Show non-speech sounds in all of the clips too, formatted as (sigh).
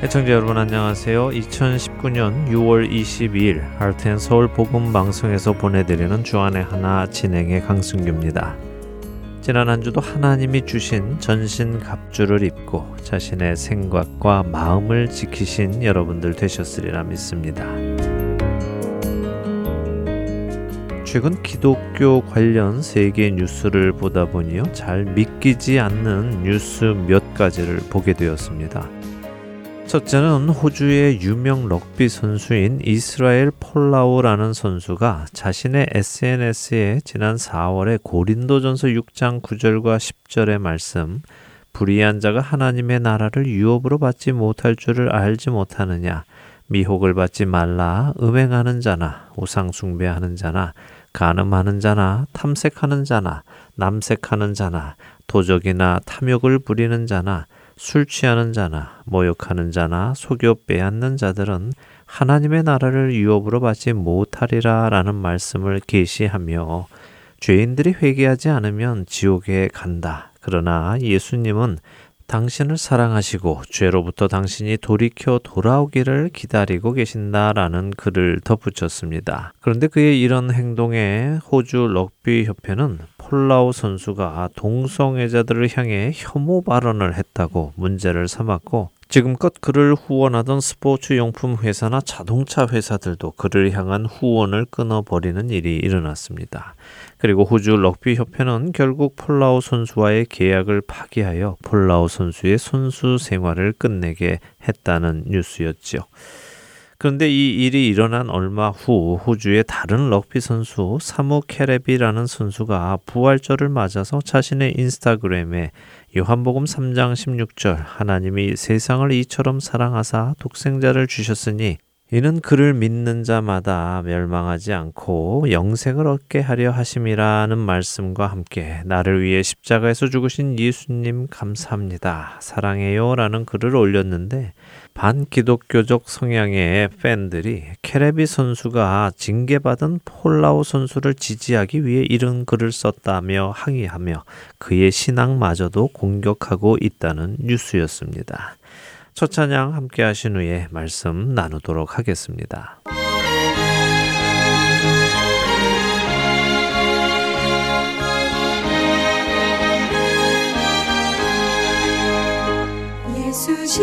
애청자 여러분 안녕하세요. 2019년 6월 22일 할텐 서울 복음 방송에서 보내드리는 주안의 하나 진행의 강승규입니다. 지난 한 주도 하나님이 주신 전신 갑주를 입고 자신의 생각과 마음을 지키신 여러분들 되셨으리라 믿습니다. 최근 기독교 관련 세계 뉴스를 보다 보니요. 잘 믿기지 않는 뉴스 몇 가지를 보게 되었습니다. 첫째는 호주의 유명 럭비 선수인 이스라엘 폴라오라는 선수가 자신의 SNS에 지난 4월에 고린도전서 6장 9절과 10절의 말씀 불의한 자가 하나님의 나라를 유업으로 받지 못할 줄을 알지 못하느냐 미혹을 받지 말라 음행하는 자나 우상 숭배하는 자나 간음하는 자나 탐색하는 자나 남색하는 자나 도적이나 탐욕을 부리는 자나 술 취하는 자나 모욕하는 자나 속여 빼앗는 자들은 하나님의 나라를 유업으로 받지 못하리라 라는 말씀을 계시하며 죄인들이 회개하지 않으면 지옥에 간다. 그러나 예수님은 당신을 사랑하시고 죄로부터 당신이 돌이켜 돌아오기를 기다리고 계신다라는 글을 덧붙였습니다. 그런데 그의 이런 행동에 호주 럭비 협회는 폴라우 선수가 동성애자들을 향해 혐오 발언을 했다고 문제를 삼았고 지금껏 그를 후원하던 스포츠 용품 회사나 자동차 회사들도 그를 향한 후원을 끊어버리는 일이 일어났습니다. 그리고 호주 럭비 협회는 결국 폴라우 선수와의 계약을 파기하여 폴라우 선수의 선수 생활을 끝내게 했다는 뉴스였지요. 그런데 이 일이 일어난 얼마 후 호주의 다른 럭비 선수 사무 캐레비라는 선수가 부활절을 맞아서 자신의 인스타그램에 요한복음 3장 16절 하나님이 세상을 이처럼 사랑하사 독생자를 주셨으니 이는 그를 믿는 자마다 멸망하지 않고 영생을 얻게 하려 하심이라는 말씀과 함께 나를 위해 십자가에서 죽으신 예수님 감사합니다. 사랑해요. 라는 글을 올렸는데 반기독교적 성향의 팬들이 캐레비 선수가 징계받은 폴라우 선수를 지지하기 위해 이런 글을 썼다며 항의하며 그의 신앙마저도 공격하고 있다는 뉴스였습니다. 첫 찬양 함께 하신 후에 말씀 나누도록 하겠습니다. 예수 십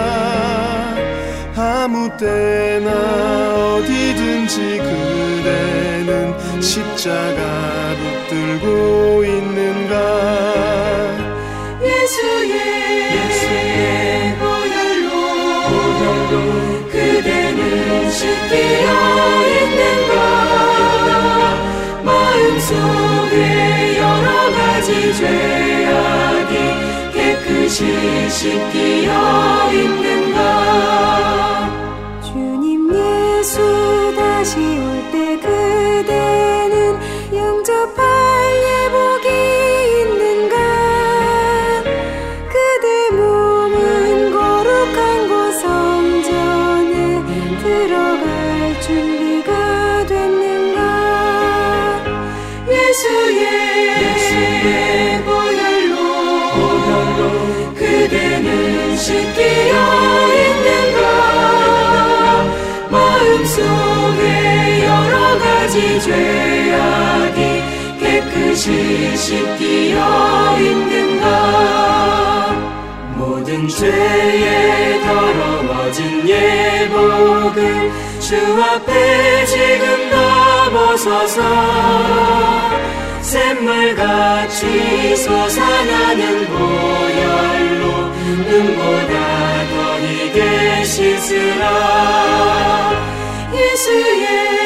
아무 때나 어디든지 그대는 십자가 붙들고 있는가? 예수의 그대는 씻기어 있는가? 마음속에 여러 가지 죄악이 깨끗이 씻기어 있는가 깨끗이 씻기어 있는가? 모든 죄에 더러워진 예복을 주 앞에 지금 넘어서서 샘물같이 솟아나는 보혈 은보다 더 이게 씻으라. 예수의, 예수의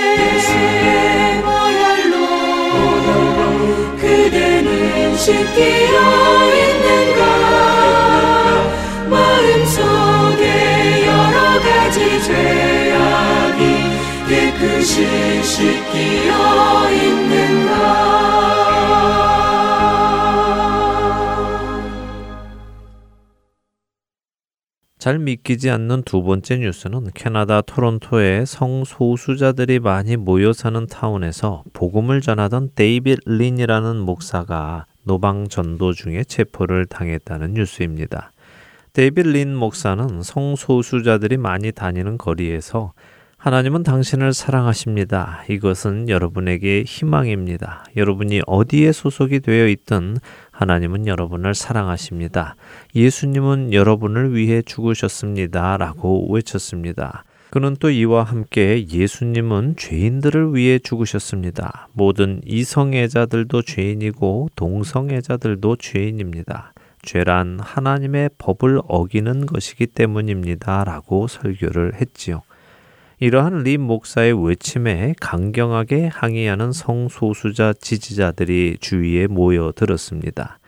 잘 믿기지 않는 두 번째 뉴스는 캐나다 토론토에 성소수자들이 많이 모여 사는 타운에서 복음을 전하던 데이빗 린이라는 목사가 노방 전도 중에 체포를 당했다는 뉴스입니다. 데이빗 린 목사는 성소수자들이 많이 다니는 거리에서 하나님은 당신을 사랑하십니다. 이것은 여러분에게 희망입니다. 여러분이 어디에 소속이 되어 있든 하나님은 여러분을 사랑하십니다. 예수님은 여러분을 위해 죽으셨습니다. 라고 외쳤습니다. 그는 또 이와 함께 예수님은 죄인들을 위해 죽으셨습니다. 모든 이성애자들도 죄인이고 동성애자들도 죄인입니다. 죄란 하나님의 법을 어기는 것이기 때문입니다. 라고 설교를 했지요. 이러한 리 목사의 외침에 강경하게 항의하는 성소수자 지지자들이 주위에 모여들었습니다.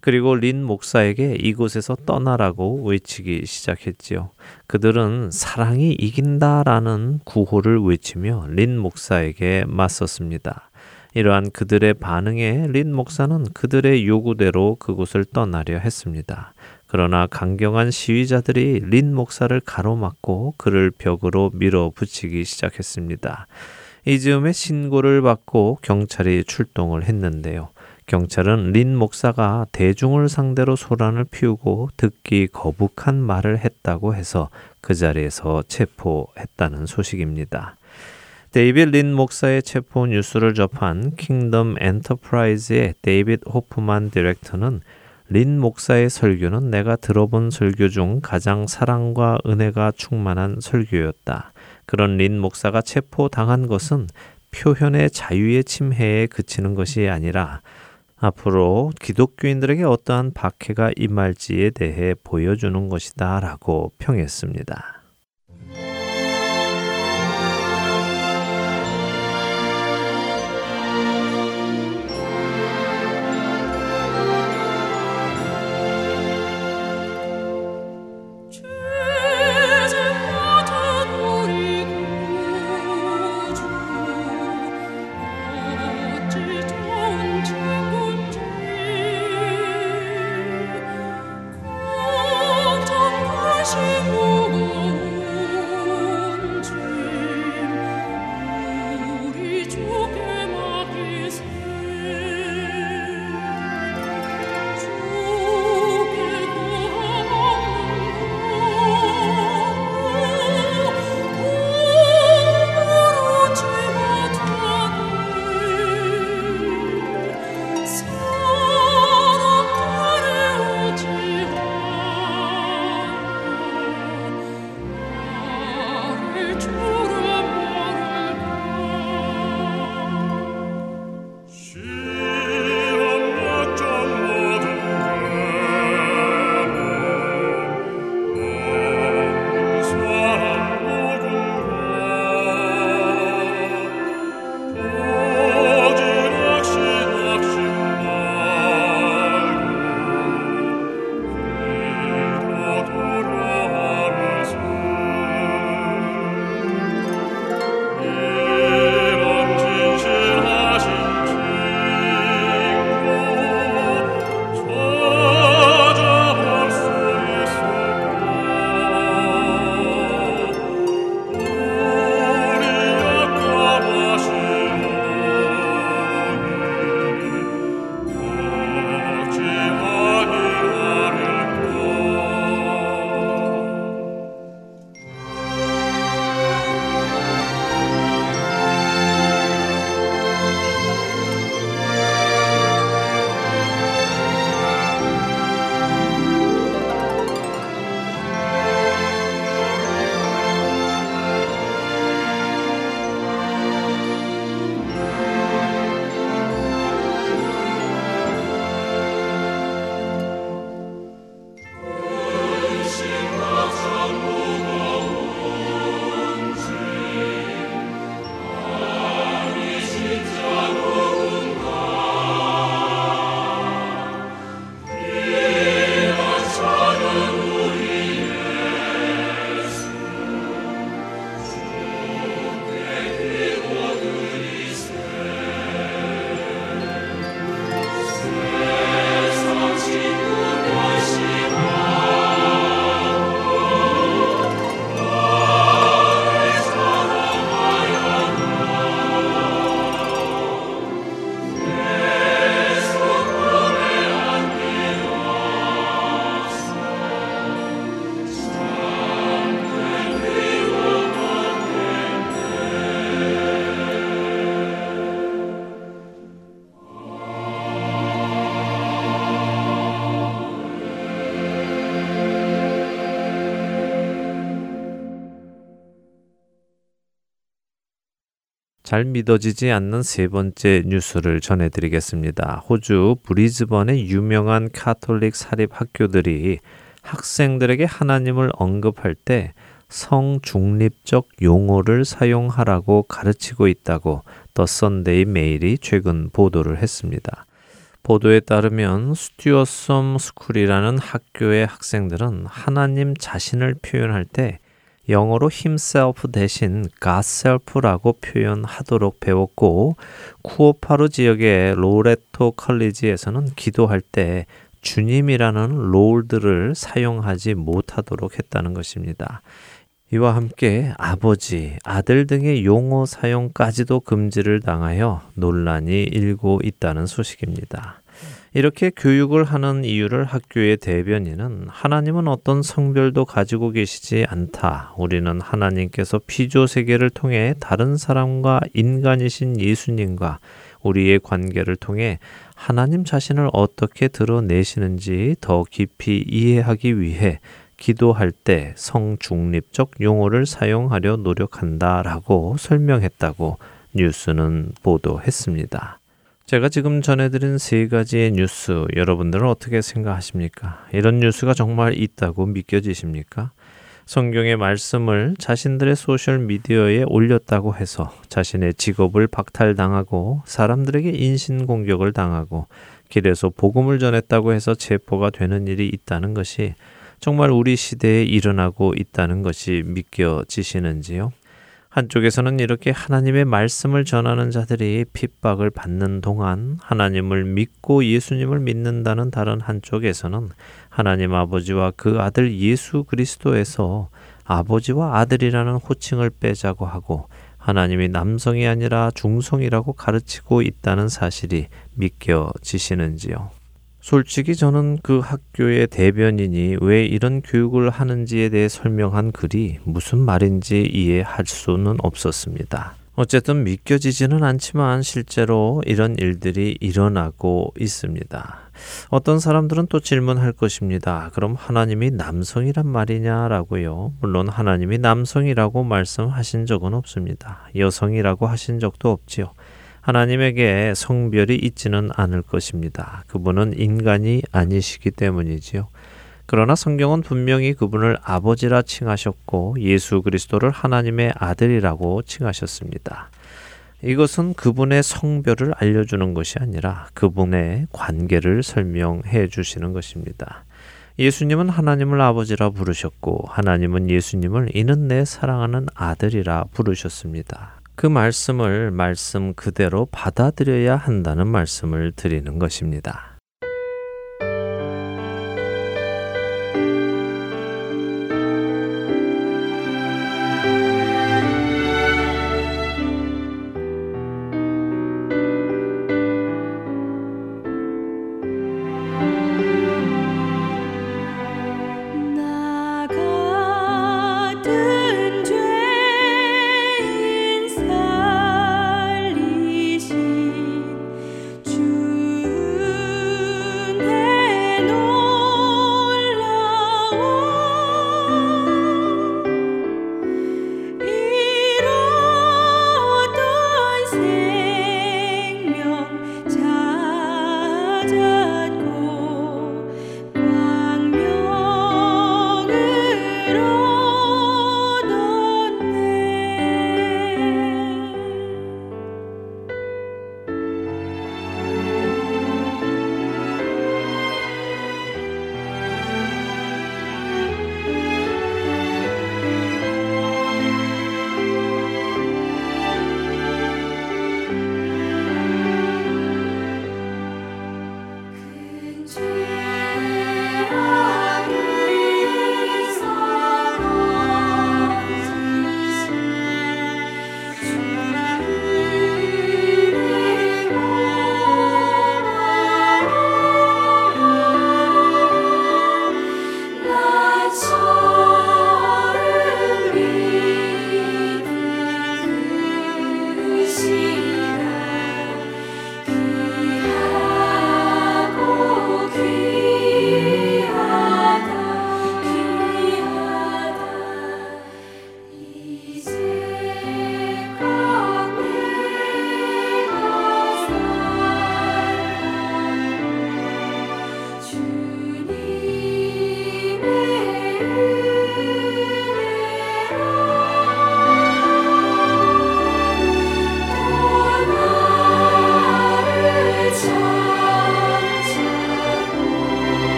그리고 린 목사에게 이곳에서 떠나라고 외치기 시작했지요. 그들은 사랑이 이긴다라는 구호를 외치며 린 목사에게 맞섰습니다. 이러한 그들의 반응에 린 목사는 그들의 요구대로 그곳을 떠나려 했습니다. 그러나 강경한 시위자들이 린 목사를 가로막고 그를 벽으로 밀어붙이기 시작했습니다. 이 즈음에 신고를 받고 경찰이 출동을 했는데요. 경찰은 린 목사가 대중을 상대로 소란을 피우고 듣기 거북한 말을 했다고 해서 그 자리에서 체포했다는 소식입니다. 데이빗 린 목사의 체포 뉴스를 접한 킹덤 엔터프라이즈의 데이빗 호프만 디렉터는 린 목사의 설교는 내가 들어본 설교 중 가장 사랑과 은혜가 충만한 설교였다. 그런 린 목사가 체포당한 것은 표현의 자유의 침해에 그치는 것이 아니라 앞으로 기독교인들에게 어떠한 박해가 임할지에 대해 보여주는 것이다 라고 평했습니다. 잘 믿어지지 않는 세 번째 뉴스를 전해드리겠습니다. 호주 브리즈번의 유명한 카톨릭 사립 학교들이 학생들에게 하나님을 언급할 때 성중립적 용어를 사용하라고 가르치고 있다고 더 선데이 메일이 최근 보도를 했습니다. 보도에 따르면 스튜어썸 스쿨이라는 학교의 학생들은 하나님 자신을 표현할 때 영어로 himself 대신 godself라고 표현하도록 배웠고 쿠오파루 지역의 로레토 컬리지에서는 기도할 때 주님이라는 롤드를 사용하지 못하도록 했다는 것입니다. 이와 함께 아버지, 아들 등의 용어 사용까지도 금지를 당하여 논란이 일고 있다는 소식입니다. 이렇게 교육을 하는 이유를 학교의 대변인은 하나님은 어떤 성별도 가지고 계시지 않다. 우리는 하나님께서 피조 세계를 통해 다른 사람과 인간이신 예수님과 우리의 관계를 통해 하나님 자신을 어떻게 드러내시는지 더 깊이 이해하기 위해 기도할 때 성중립적 용어를 사용하려 노력한다라고 설명했다고 뉴스는 보도했습니다. 제가 지금 전해드린 세 가지의 뉴스 여러분들은 어떻게 생각하십니까? 이런 뉴스가 정말 있다고 믿겨지십니까? 성경의 말씀을 자신들의 소셜 미디어에 올렸다고 해서 자신의 직업을 박탈당하고 사람들에게 인신 공격을 당하고 길에서 복음을 전했다고 해서 체포가 되는 일이 있다는 것이 정말 우리 시대에 일어나고 있다는 것이 믿겨지시는지요? 한쪽에서는 이렇게 하나님의 말씀을 전하는 자들이 핍박을 받는 동안 하나님을 믿고 예수님을 믿는다는 다른 한쪽에서는 하나님 아버지와 그 아들 예수 그리스도에서 아버지와 아들이라는 호칭을 빼자고 하고 하나님이 남성이 아니라 중성이라고 가르치고 있다는 사실이 믿겨지시는지요. 솔직히 저는 그 학교의 대변인이 왜 이런 교육을 하는지에 대해 설명한 글이 무슨 말인지 이해할 수는 없었습니다. 어쨌든 믿겨지지는 않지만 실제로 이런 일들이 일어나고 있습니다. 어떤 사람들은 또 질문할 것입니다. 그럼 하나님이 남성이란 말이냐라고요. 물론 하나님이 남성이라고 말씀하신 적은 없습니다. 여성이라고 하신 적도 없지요. 하나님에게 성별이 있지는 않을 것입니다. 그분은 인간이 아니시기 때문이지요. 그러나 성경은 분명히 그분을 아버지라 칭하셨고 예수 그리스도를 하나님의 아들이라고 칭하셨습니다. 이것은 그분의 성별을 알려주는 것이 아니라 그분의 관계를 설명해 주시는 것입니다. 예수님은 하나님을 아버지라 부르셨고 하나님은 예수님을 이는 내 사랑하는 아들이라 부르셨습니다. 그 말씀을 말씀 그대로 받아들여야 한다는 말씀을 드리는 것입니다. Father.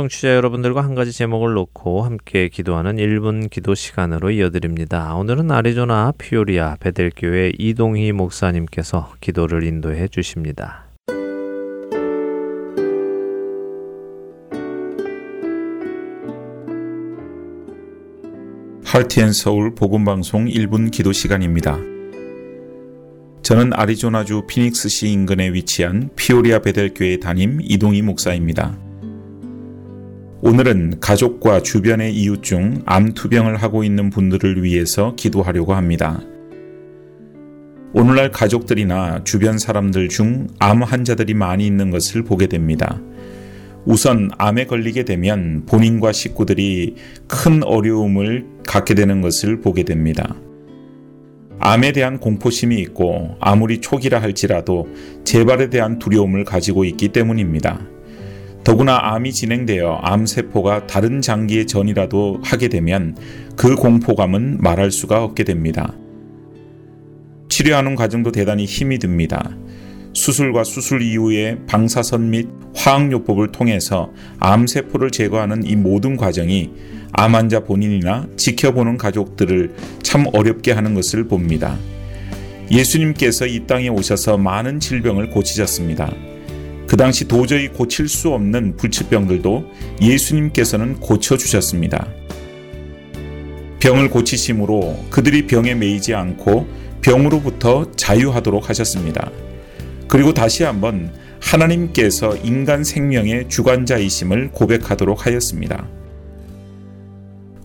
청취자 여러분들과 한 가지 제목을 놓고 함께 기도하는 1분 기도 시간으로 이어드립니다. 오늘은 아리조나 피오리아 베델교회 이동희 목사님께서 기도를 인도해 주십니다. 할티엔 서울 복음방송 1분 기도 시간입니다. 저는 아리조나주 피닉스시 인근에 위치한 피오리아 베델교회 담임 이동희 목사입니다. 오늘은 가족과 주변의 이웃 중 암투병을 하고 있는 분들을 위해서 기도하려고 합니다. 오늘날 가족들이나 주변 사람들 중 암 환자들이 많이 있는 것을 보게 됩니다. 우선 암에 걸리게 되면 본인과 식구들이 큰 어려움을 갖게 되는 것을 보게 됩니다. 암에 대한 공포심이 있고 아무리 초기라 할지라도 재발에 대한 두려움을 가지고 있기 때문입니다. 더구나 암이 진행되어 암세포가 다른 장기의 전이라도 하게 되면 그 공포감은 말할 수가 없게 됩니다. 치료하는 과정도 대단히 힘이 듭니다. 수술과 수술 이후의 방사선 및 화학요법을 통해서 암세포를 제거하는 이 모든 과정이 암 환자 본인이나 지켜보는 가족들을 참 어렵게 하는 것을 봅니다. 예수님께서 이 땅에 오셔서 많은 질병을 고치셨습니다. 그 당시 도저히 고칠 수 없는 불치병들도 예수님께서는 고쳐주셨습니다. 병을 고치심으로 그들이 병에 매이지 않고 병으로부터 자유하도록 하셨습니다. 그리고 다시 한번 하나님께서 인간 생명의 주관자이심을 고백하도록 하였습니다.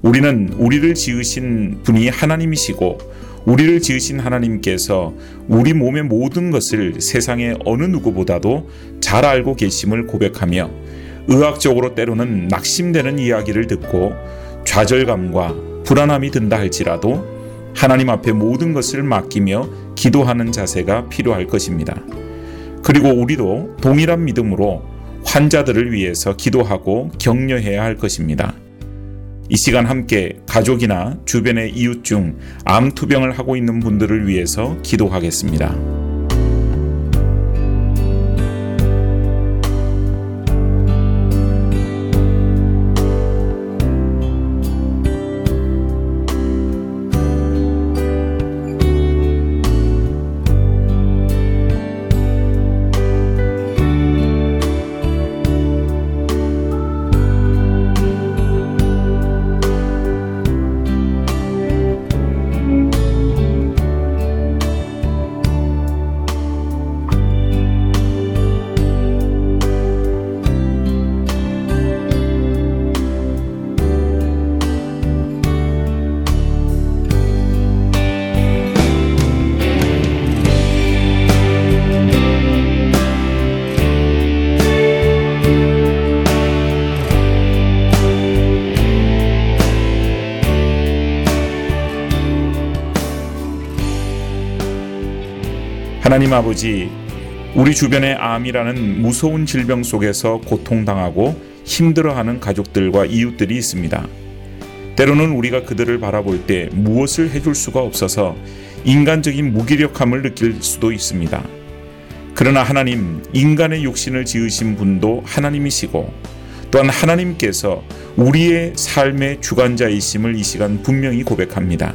우리는 우리를 지으신 분이 하나님이시고 우리를 지으신 하나님께서 우리 몸의 모든 것을 세상의 어느 누구보다도 잘 알고 계심을 고백하며 의학적으로 때로는 낙심되는 이야기를 듣고 좌절감과 불안함이 든다 할지라도 하나님 앞에 모든 것을 맡기며 기도하는 자세가 필요할 것입니다. 그리고 우리도 동일한 믿음으로 환자들을 위해서 기도하고 격려해야 할 것입니다. 이 시간 함께 가족이나 주변의 이웃 중 암투병을 하고 있는 분들을 위해서 기도하겠습니다. 하나님 아버지, 우리 주변의 암이라는 무서운 질병 속에서 고통당하고 힘들어하는 가족들과 이웃들이 있습니다. 때로는 우리가 그들을 바라볼 때 무엇을 해줄 수가 없어서 인간적인 무기력함을 느낄 수도 있습니다. 그러나 하나님, 인간의 육신을 지으신 분도 하나님이시고 또한 하나님께서 우리의 삶의 주관자이심을 이 시간 분명히 고백합니다.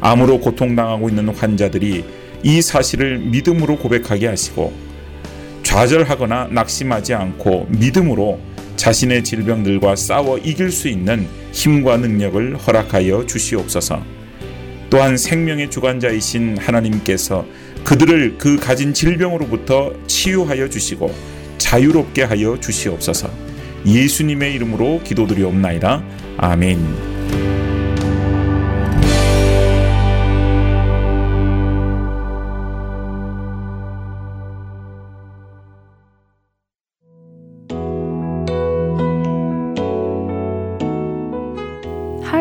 암으로 고통당하고 있는 환자들이 이 사실을 믿음으로 고백하게 하시고 좌절하거나 낙심하지 않고 믿음으로 자신의 질병들과 싸워 이길 수 있는 힘과 능력을 허락하여 주시옵소서. 또한 생명의 주관자이신 하나님께서 그들을 그 가진 질병으로부터 치유하여 주시고 자유롭게 하여 주시옵소서. 예수님의 이름으로 기도드리옵나이다. 아멘.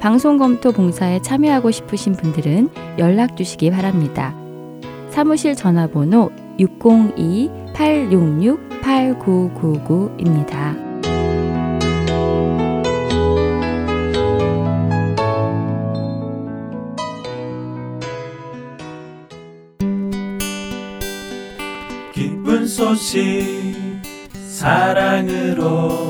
방송 검토 봉사에 참여하고 싶으신 분들은 연락 주시기 바랍니다. 사무실 전화번호 602-866-8999입니다. 기쁜 소식 사랑으로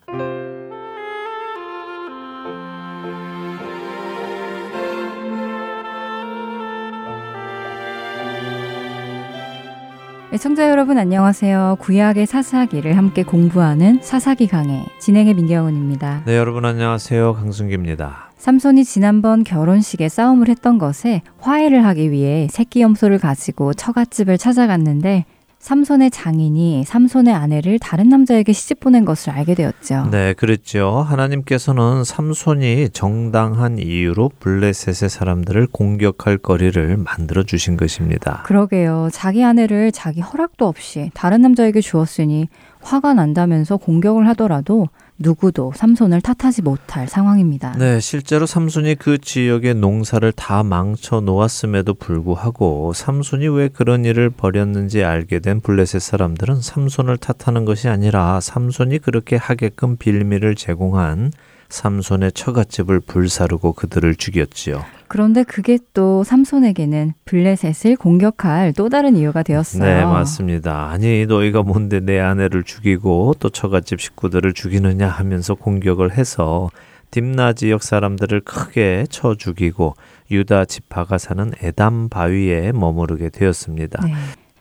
애청자 여러분 안녕하세요. 구약의 사사기를 함께 공부하는 사사기 강의 진행의 민경훈입니다. 네, 여러분 안녕하세요. 강순기입니다. 삼손이 지난번 결혼식에 싸움을 했던 것에 화해를 하기 위해 새끼 염소를 가지고 처갓집을 찾아갔는데 삼손의 장인이 삼손의 아내를 다른 남자에게 시집 보낸 것을 알게 되었죠. 네, 그랬죠. 하나님께서는 삼손이 정당한 이유로 블레셋의 사람들을 공격할 거리를 만들어 주신 것입니다. 그러게요. 자기 아내를 자기 허락도 없이 다른 남자에게 주었으니 화가 난다면서 공격을 하더라도 누구도 삼손을 탓하지 못할 상황입니다. 네, 실제로 삼손이 그 지역의 농사를 다 망쳐 놓았음에도 불구하고 삼손이 왜 그런 일을 벌였는지 알게 된 블레셋 사람들은 삼손을 탓하는 것이 아니라 삼손이 그렇게 하게끔 빌미를 제공한 삼손의 처갓집을 불사르고 그들을 죽였지요. 그런데 그게 또 삼손에게는 블레셋을 공격할 또 다른 이유가 되었어요. 네, 맞습니다. 아니, 너희가 뭔데 내 아내를 죽이고 또 처갓집 식구들을 죽이느냐 하면서 공격을 해서 딥나 지역 사람들을 크게 쳐 죽이고 유다 지파가 사는 에담 바위에 머무르게 되었습니다. 네.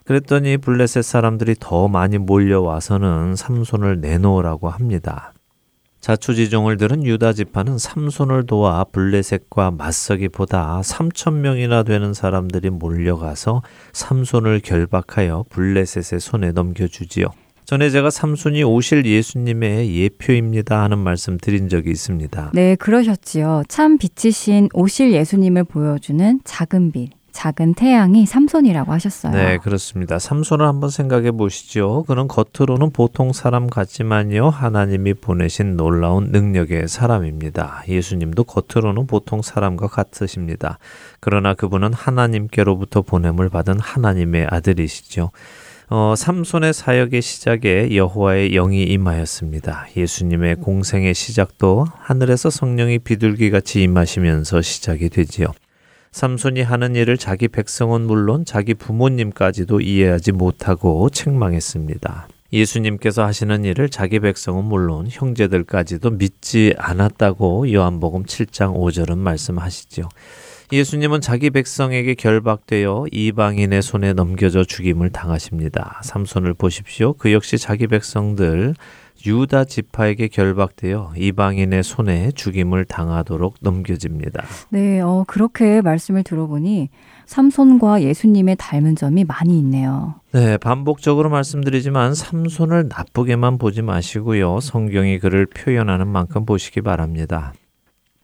그랬더니 블레셋 사람들이 더 많이 몰려와서는 삼손을 내놓으라고 합니다. 자초지종을 들은 유다 지파는 삼손을 도와 블레셋과 맞서기보다 3천 명이나 되는 사람들이 몰려가서 삼손을 결박하여 블레셋의 손에 넘겨주지요. 전에 제가 삼손이 오실 예수님의 예표입니다 하는 말씀 드린 적이 있습니다. 네, 그러셨지요. 참 빛이신 오실 예수님을 보여주는 작은 빛. 작은 태양이 삼손이라고 하셨어요. 네, 그렇습니다. 삼손을 한번 생각해 보시죠. 그는 겉으로는 보통 사람 같지만요. 하나님이 보내신 놀라운 능력의 사람입니다. 예수님도 겉으로는 보통 사람과 같으십니다. 그러나 그분은 하나님께로부터 보냄을 받은 하나님의 아들이시죠. 어, 삼손의 사역의 시작에 여호와의 영이 임하였습니다. 예수님의 공생의 시작도 하늘에서 성령이 비둘기같이 임하시면서 시작이 되지요. 삼손이 하는 일을 자기 백성은 물론 자기 부모님까지도 이해하지 못하고 책망했습니다. 예수님께서 하시는 일을 자기 백성은 물론 형제들까지도 믿지 않았다고 요한복음 7장 5절은 말씀하시죠. 예수님은 자기 백성에게 결박되어 이방인의 손에 넘겨져 죽임을 당하십니다. 삼손을 보십시오. 그 역시 자기 백성들 유다 지파에게 결박되어 이방인의 손에 죽임을 당하도록 넘겨집니다. 네, 어, 그렇게 말씀을 들어보니 삼손과 예수님의 닮은 점이 많이 있네요. 네, 반복적으로 말씀드리지만 삼손을 나쁘게만 보지 마시고요. 성경이 그를 표현하는 만큼 보시기 바랍니다.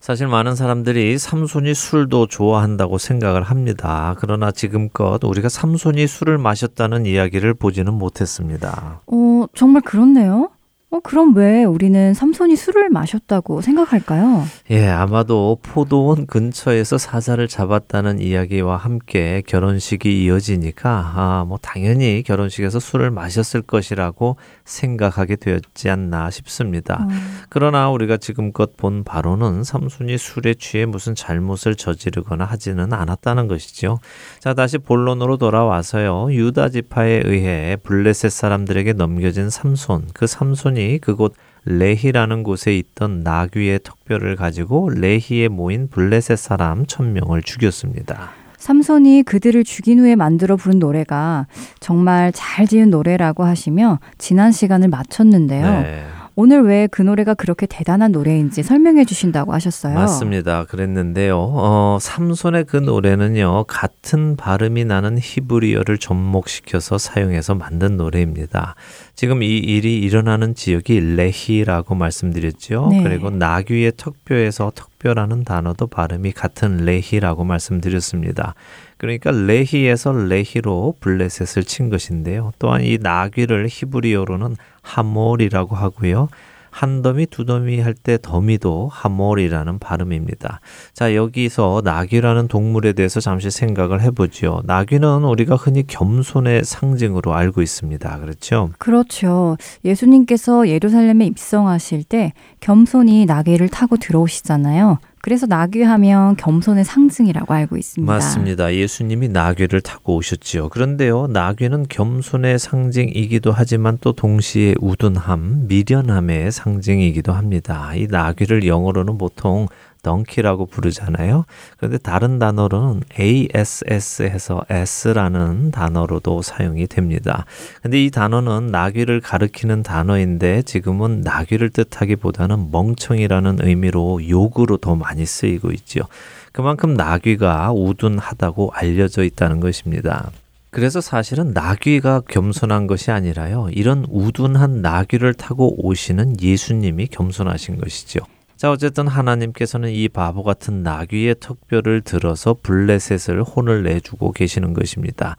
사실 많은 사람들이 삼손이 술도 좋아한다고 생각을 합니다. 그러나 지금껏 우리가 삼손이 술을 마셨다는 이야기를 보지는 못했습니다. 어, 정말 그렇네요. 어, 어, 그럼 왜 우리는 삼손이 술을 마셨다고 생각할까요? 예, 아마도 포도원 근처에서 사자를 잡았다는 이야기와 함께 결혼식이 이어지니까, 아, 뭐, 당연히 결혼식에서 술을 마셨을 것이라고 생각하게 되었지 않나 싶습니다. 어. 그러나 우리가 지금껏 본 바로는 삼손이 술에 취해 무슨 잘못을 저지르거나 하지는 않았다는 것이죠. 자, 다시 본론으로 돌아와서요. 유다 지파에 의해 블레셋 사람들에게 넘겨진 삼손, 그 삼손이 그곳 레히라는 곳에 있던 나귀의 턱뼈를 가지고 레히에 모인 블레셋 사람 천명을 죽였습니다. 삼손이 그들을 죽인 후에 만들어 부른 노래가 정말 잘 지은 노래라고 하시며 지난 시간을 마쳤는데요. 네. 오늘 왜 그 노래가 그렇게 대단한 노래인지 설명해 주신다고 하셨어요. 맞습니다. 그랬는데요. 어, 삼손의 그 노래는요, 같은 발음이 나는 히브리어를 접목시켜서 사용해서 만든 노래입니다. 지금 이 일이 일어나는 지역이 레히라고 말씀드렸죠. 네. 그리고 나귀의 턱뼈에서 턱뼈라는 단어도 발음이 같은 레히라고 말씀드렸습니다. 그러니까 레히에서 레히로 블레셋을 친 것인데요. 또한 이 나귀를 히브리어로는 하몰이라고 하고요. 한 더미 두 더미 할 때 더미도 하몰이라는 발음입니다. 자, 여기서 나귀라는 동물에 대해서 잠시 생각을 해보죠. 나귀는 우리가 흔히 겸손의 상징으로 알고 있습니다. 그렇죠? 그렇죠. 예수님께서 예루살렘에 입성하실 때 겸손히 나귀를 타고 들어오시잖아요. 그래서 나귀하면 겸손의 상징이라고 알고 있습니다. 맞습니다. 예수님이 나귀를 타고 오셨지요. 그런데요, 나귀는 겸손의 상징이기도 하지만 또 동시에 우둔함, 미련함의 상징이기도 합니다. 이 나귀를 영어로는 보통 덩키라고 부르잖아요. 그런데 다른 단어로는 ASS 해서 S라는 단어로도 사용이 됩니다. 근데 이 단어는 나귀를 가리키는 단어인데 지금은 나귀를 뜻하기보다는 멍청이라는 의미로 욕으로 더 많이 쓰이고 있죠. 그만큼 나귀가 우둔하다고 알려져 있다는 것입니다. 그래서 사실은 나귀가 겸손한 것이 아니라요. 이런 우둔한 나귀를 타고 오시는 예수님이 겸손하신 것이죠. 자, 어쨌든 하나님께서는 이 바보 같은 나귀의 턱뼈를 들어서 블레셋을 혼을 내주고 계시는 것입니다.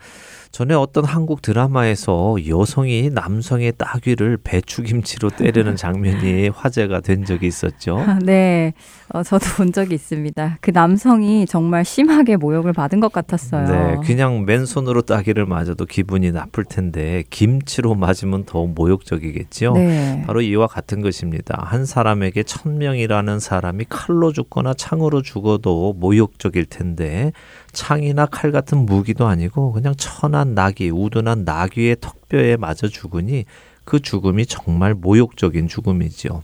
전에 어떤 한국 드라마에서 여성이 남성의 따귀를 배추김치로 때리는 (laughs) 장면이 화제가 된 적이 있었죠. 네, 어, 저도 본 적이 있습니다. 그 남성이 정말 심하게 모욕을 받은 것 같았어요. 네, 그냥 맨손으로 따귀를 맞아도 기분이 나쁠 텐데 김치로 맞으면 더 모욕적이겠죠. 네. 바로 이와 같은 것입니다. 한 사람에게 천 명이라는 사람이 칼로 죽거나 창으로 죽어도 모욕적일 텐데 창이나 칼 같은 무기도 아니고 그냥 천한 나귀, 우둔한 나귀의 턱뼈에 맞아 죽으니 그 죽음이 정말 모욕적인 죽음이지요.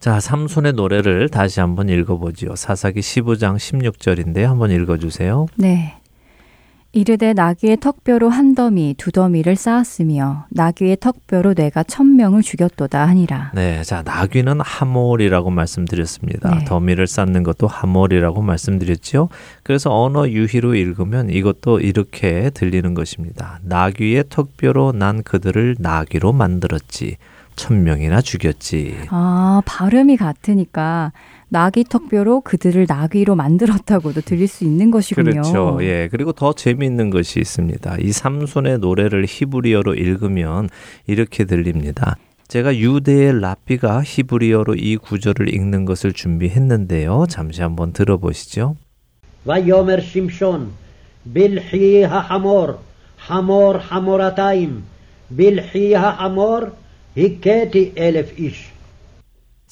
자, 삼손의 노래를 다시 한번 읽어보지요. 사사기 15장 16절인데 한번 읽어주세요. 네. 이르되 나귀의 턱뼈로 한 더미 두 더미를 쌓았으며 나귀의 턱뼈로 내가 천 명을 죽였도다 하니라. 네, 자 나귀는 하몰이라고 말씀드렸습니다. 네. 더미를 쌓는 것도 하몰이라고 말씀드렸죠. 그래서 언어 유희로 읽으면 이것도 이렇게 들리는 것입니다. 나귀의 턱뼈로 난 그들을 나귀로 만들었지. 천 명이나 죽였지. 아, 발음이 같으니까 나귀 턱뼈로 그들을 나귀로 만들었다고도 들릴 수 있는 것이군요. 그렇죠. 예. 그리고 더 재미있는 것이 있습니다. 이 삼손의 노래를 히브리어로 읽으면 이렇게 들립니다. 제가 유대의 랍비가 히브리어로 이 구절을 읽는 것을 준비했는데요. 잠시 한번 들어보시죠. ויאמר שמשון בלחי החמור חמור חמורתיים בלחי החמור הכיתי אלף איש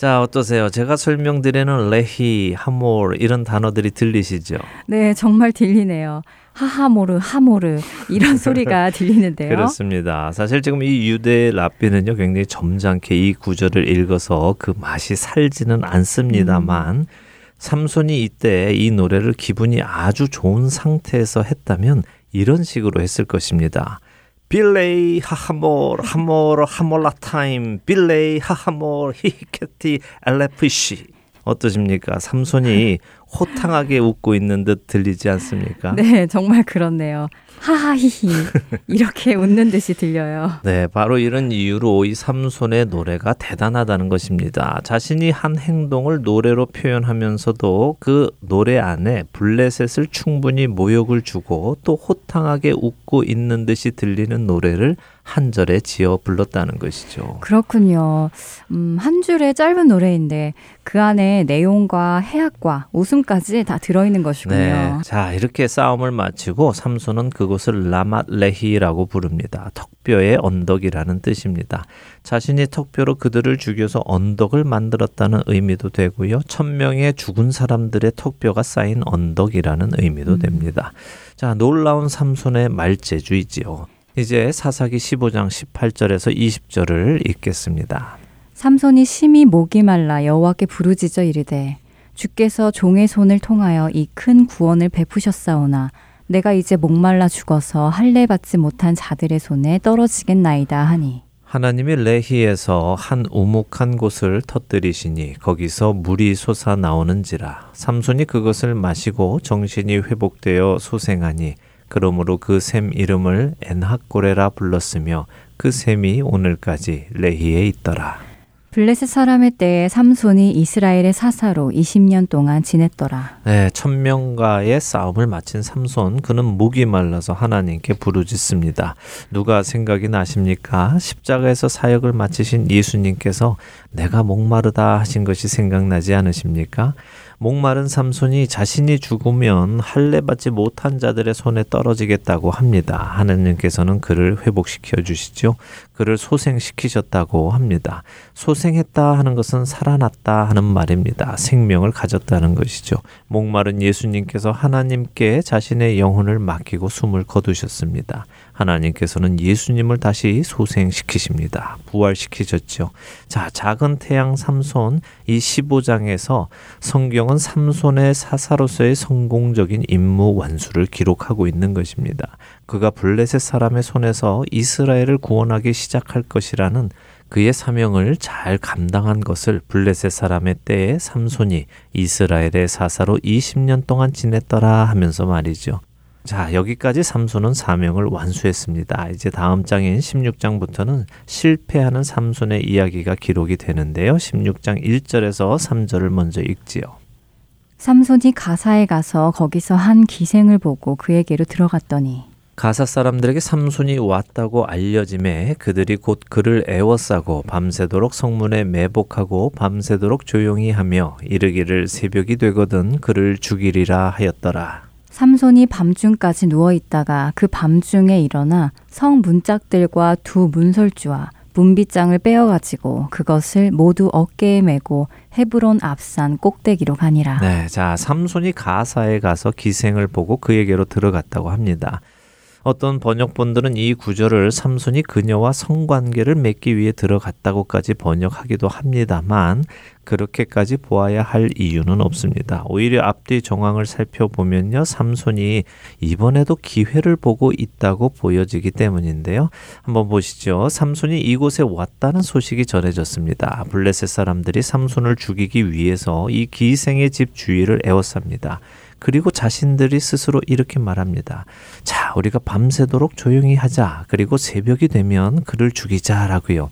자, 어떠세요? 제가 설명드리는 레히, 하몰 이런 단어들이 들리시죠? 네, 정말 들리네요. 하하모르, 하모르 이런 소리가 (laughs) 들리는데요. 그렇습니다. 사실 지금 이 유대 랍비는요, 굉장히 점잖게 이 구절을 읽어서 그 맛이 살지는 않습니다만, 삼손이 이때 이 노래를 기분이 아주 좋은 상태에서 했다면 이런 식으로 했을 것입니다. 빌레이 하하몰 하몰 하몰라타임 빌레이 하하몰 히히케티 엘레프시 어떠십니까? 삼손이 (laughs) 호탕하게 웃고 있는 듯 들리지 않습니까? 네, 정말 그렇네요. 하하히히 이렇게 웃는 듯이 들려요. (laughs) 네, 바로 이런 이유로 이 삼손의 노래가 대단하다는 것입니다. 자신이 한 행동을 노래로 표현하면서도 그 노래 안에 블레셋을 충분히 모욕을 주고 또 호탕하게 웃고 있는 듯이 들리는 노래를 한 절에 지어 불렀다는 것이죠. 그렇군요. 음, 한 줄의 짧은 노래인데 그 안에 내용과 해악과 웃음까지 다 들어있는 것이군요. 네. 자, 이렇게 싸움을 마치고 삼손은 그곳을 라맛레히라고 부릅니다. 턱뼈의 언덕이라는 뜻입니다. 자신이 턱뼈로 그들을 죽여서 언덕을 만들었다는 의미도 되고요. 천명의 죽은 사람들의 턱뼈가 쌓인 언덕이라는 의미도 음. 됩니다. 자, 놀라운 삼손의 말재주이지요. 이제 사사기 15장 18절에서 20절을 읽겠습니다. 삼손이 심히 목이 말라 여호와께 부르짖어 이르되 주께서 종의 손을 통하여 이 큰 구원을 베푸셨사오나 내가 이제 목말라 죽어서 할례 받지 못한 자들의 손에 떨어지겠나이다 하니 하나님이 레히에서 한 우묵한 곳을 터뜨리시니 거기서 물이 솟아 나오는지라 삼손이 그것을 마시고 정신이 회복되어 소생하니 그러므로 그 샘 이름을 엔하꼬레라 불렀으며 그 샘이 오늘까지 레히에 있더라. 블레셋 사람의 때에 삼손이 이스라엘의 사사로 20년 동안 지냈더라. 네, 천명과의 싸움을 마친 삼손 그는 목이 말라서 하나님께 부르짖습니다. 누가 생각이 나십니까? 십자가에서 사역을 마치신 예수님께서 내가 목마르다 하신 것이 생각나지 않으십니까? 목마른 삼손이 자신이 죽으면 할례 받지 못한 자들의 손에 떨어지겠다고 합니다. 하느님께서는 그를 회복시켜 주시죠. 그를 소생시키셨다고 합니다. 소생했다 하는 것은 살아났다 하는 말입니다. 생명을 가졌다는 것이죠. 목마른 예수님께서 하나님께 자신의 영혼을 맡기고 숨을 거두셨습니다. 하나님께서는 예수님을 다시 소생시키십니다. 부활시키셨죠. 자, 작은 태양 삼손 이 15장에서 성경은 삼손의 사사로서의 성공적인 임무 완수를 기록하고 있는 것입니다. 그가 블레셋 사람의 손에서 이스라엘을 구원하기 시작할 것이라는 그의 사명을 잘 감당한 것을 블레셋 사람의 때에 삼손이 이스라엘의 사사로 20년 동안 지냈더라 하면서 말이죠. 자, 여기까지 삼손은 사명을 완수했습니다. 이제 다음 장인 16장부터는 실패하는 삼손의 이야기가 기록이 되는데요. 16장 1절에서 3절을 먼저 읽지요. 삼손이 가사에 가서 거기서 한 기생을 보고 그에게로 들어갔더니 가사 사람들에게 삼손이 왔다고 알려짐에 그들이 곧 그를 애워싸고 밤새도록 성문에 매복하고 밤새도록 조용히 하며 이르기를 새벽이 되거든 그를 죽이리라 하였더라. 삼손이 밤중까지 누워 있다가 그 밤중에 일어나 성 문짝들과 두 문설주와 문빗장을 빼어가지고 그것을 모두 어깨에 메고 헤브론 앞산 꼭대기로 가니라. 네, 자 삼손이 가사에 가서 기생을 보고 그에게로 들어갔다고 합니다. 어떤 번역본들은 이 구절을 삼손이 그녀와 성관계를 맺기 위해 들어갔다고까지 번역하기도 합니다만 그렇게까지 보아야 할 이유는 없습니다. 오히려 앞뒤 정황을 살펴보면요. 삼손이 이번에도 기회를 보고 있다고 보여지기 때문인데요. 한번 보시죠. 삼손이 이곳에 왔다는 소식이 전해졌습니다. 블레셋 사람들이 삼손을 죽이기 위해서 이 기생의 집 주위를 에워쌉니다. 그리고 자신들이 스스로 이렇게 말합니다. 자, 우리가 밤새도록 조용히 하자. 그리고 새벽이 되면 그를 죽이자라고요.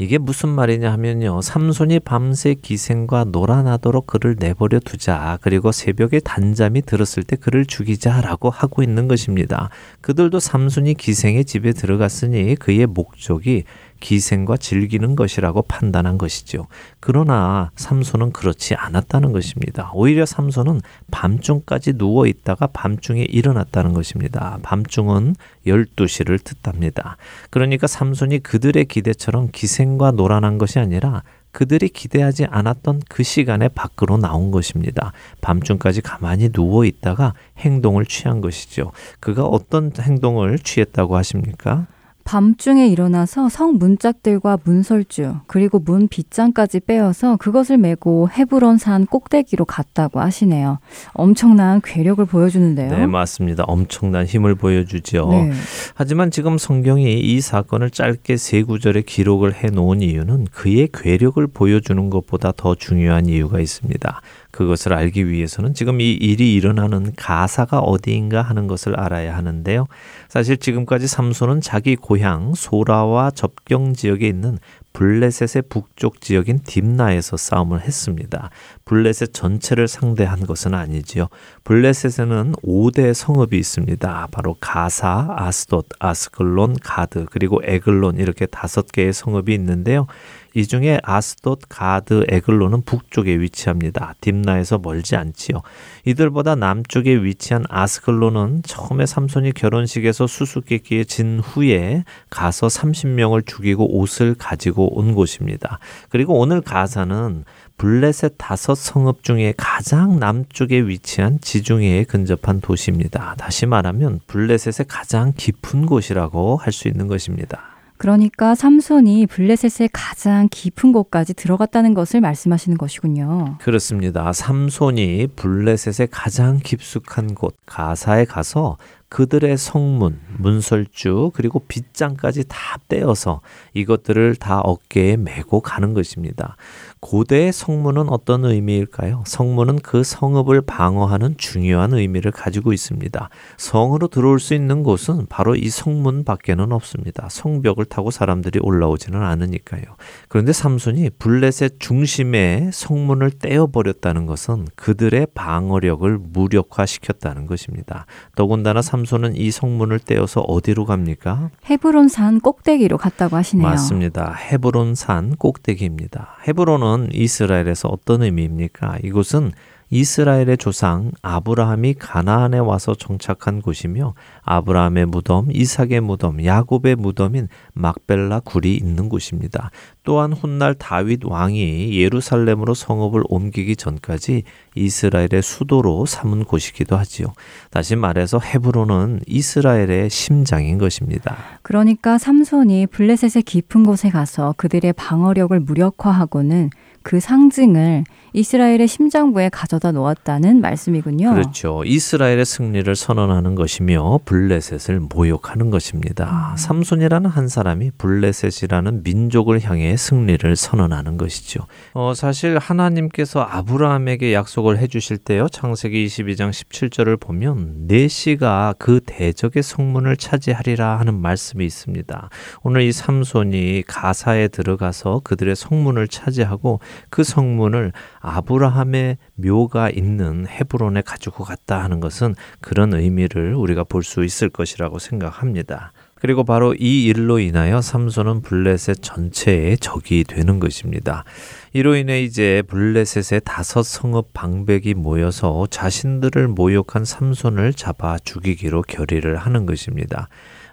이게 무슨 말이냐 하면요. 삼손이 밤새 기생과 놀아나도록 그를 내버려 두자. 그리고 새벽에 단잠이 들었을 때 그를 죽이자라고 하고 있는 것입니다. 그들도 삼손이 기생의 집에 들어갔으니 그의 목적이 기생과 즐기는 것이라고 판단한 것이죠. 그러나 삼손은 그렇지 않았다는 것입니다. 오히려 삼손은 밤중까지 누워 있다가 밤중에 일어났다는 것입니다. 밤중은 12시를 뜻합니다. 그러니까 삼손이 그들의 기대처럼 기생과 놀아난 것이 아니라 그들이 기대하지 않았던 그 시간에 밖으로 나온 것입니다. 밤중까지 가만히 누워 있다가 행동을 취한 것이죠. 그가 어떤 행동을 취했다고 하십니까? 밤중에 일어나서 성 문짝들과 문설주 그리고 문 빗장까지 빼어서 그것을 메고 헤브론 산 꼭대기로 갔다고 하시네요. 엄청난 괴력을 보여주는데요. 네, 맞습니다. 엄청난 힘을 보여주죠. 네. 하지만 지금 성경이 이 사건을 짧게 세 구절에 기록을 해 놓은 이유는 그의 괴력을 보여주는 것보다 더 중요한 이유가 있습니다. 그것을 알기 위해서는 지금 이 일이 일어나는 가사가 어디인가 하는 것을 알아야 하는데요. 사실 지금까지 삼손은 자기 고향 소라와 접경 지역에 있는 블레셋의 북쪽 지역인 딤나에서 싸움을 했습니다. 블레셋 전체를 상대한 것은 아니지요. 블레셋에는 5대 성읍이 있습니다. 바로 가사, 아스돗, 아스글론, 가드, 그리고 에글론 이렇게 다섯 개의 성읍이 있는데요. 이 중에 아스돗, 가드, 에글론은 북쪽에 위치합니다. 딤나에서 멀지 않지요. 이들보다 남쪽에 위치한 아스글론은 처음에 삼손이 결혼식에서 수수께끼에 진 후에 가서 30명을 죽이고 옷을 가지고 온 곳입니다. 그리고 오늘 가사는 블레셋 다섯 성읍 중에 가장 남쪽에 위치한 지중해에 근접한 도시입니다. 다시 말하면 블레셋의 가장 깊은 곳이라고 할 수 있는 것입니다. 그러니까 삼손이 블레셋의 가장 깊은 곳까지 들어갔다는 것을 말씀하시는 것이군요. 그렇습니다. 삼손이 블레셋의 가장 깊숙한 곳 가사에 가서 그들의 성문, 문설주, 그리고 빗장까지 다 떼어서 이것들을 다 어깨에 메고 가는 것입니다. 고대의 성문은 어떤 의미일까요? 성문은 그 성읍을 방어하는 중요한 의미를 가지고 있습니다. 성으로 들어올 수 있는 곳은 바로 이 성문 밖에는 없습니다. 성벽을 타고 사람들이 올라오지는 않으니까요. 그런데 삼손이 블레셋 중심에 성문을 떼어버렸다는 것은 그들의 방어력을 무력화시켰다는 것입니다. 더군다나 삼손은 이 성문을 떼어서 어디로 갑니까? 헤브론 산 꼭대기로 갔다고 하시네요. 맞습니다. 헤브론 산 꼭대기입니다. 헤브론은 이스라엘에서 어떤 의미입니까? 이곳은 이스라엘의 조상 아브라함이 가나안에 와서 정착한 곳이며 아브라함의 무덤, 이삭의 무덤, 야곱의 무덤인 막벨라 굴이 있는 곳입니다. 또한 훗날 다윗 왕이 예루살렘으로 성읍을 옮기기 전까지 이스라엘의 수도로 삼은 곳이기도 하지요. 다시 말해서 헤브론은 이스라엘의 심장인 것입니다. 그러니까 삼손이 블레셋의 깊은 곳에 가서 그들의 방어력을 무력화하고는 그 상징을 이스라엘의 심장부에 가져다 놓았다는 말씀이군요. 그렇죠. 이스라엘의 승리를 선언하는 것이며 블레셋을 모욕하는 것입니다. 음. 삼손이라는 한 사람이 블레셋이라는 민족을 향해 승리를 선언하는 것이죠. 어, 사실 하나님께서 아브라함에게 약속을 해주실 때요. 창세기 22장 17절을 보면 내 씨가 그 대적의 성문을 차지하리라 하는 말씀이 있습니다. 오늘 이 삼손이 가사에 들어가서 그들의 성문을 차지하고 그 성문을 아브라함의 묘가 있는 헤브론에 가지고 갔다 하는 것은 그런 의미를 우리가 볼 수 있을 것이라고 생각합니다. 그리고 바로 이 일로 인하여 삼손은 블레셋 전체의 적이 되는 것입니다. 이로 인해 이제 블레셋의 다섯 성읍 방백이 모여서 자신들을 모욕한 삼손을 잡아 죽이기로 결의를 하는 것입니다.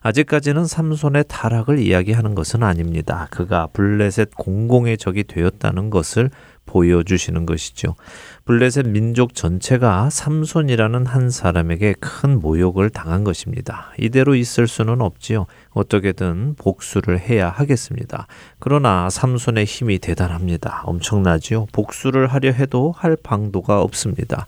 아직까지는 삼손의 타락을 이야기하는 것은 아닙니다. 그가 블레셋 공공의 적이 되었다는 것을 보여주시는 것이죠. 블레셋 민족 전체가 삼손이라는 한 사람에게 큰 모욕을 당한 것입니다. 이대로 있을 수는 없지요. 어떻게든 복수를 해야 하겠습니다. 그러나 삼손의 힘이 대단합니다. 엄청나지요. 복수를 하려 해도 할 방도가 없습니다.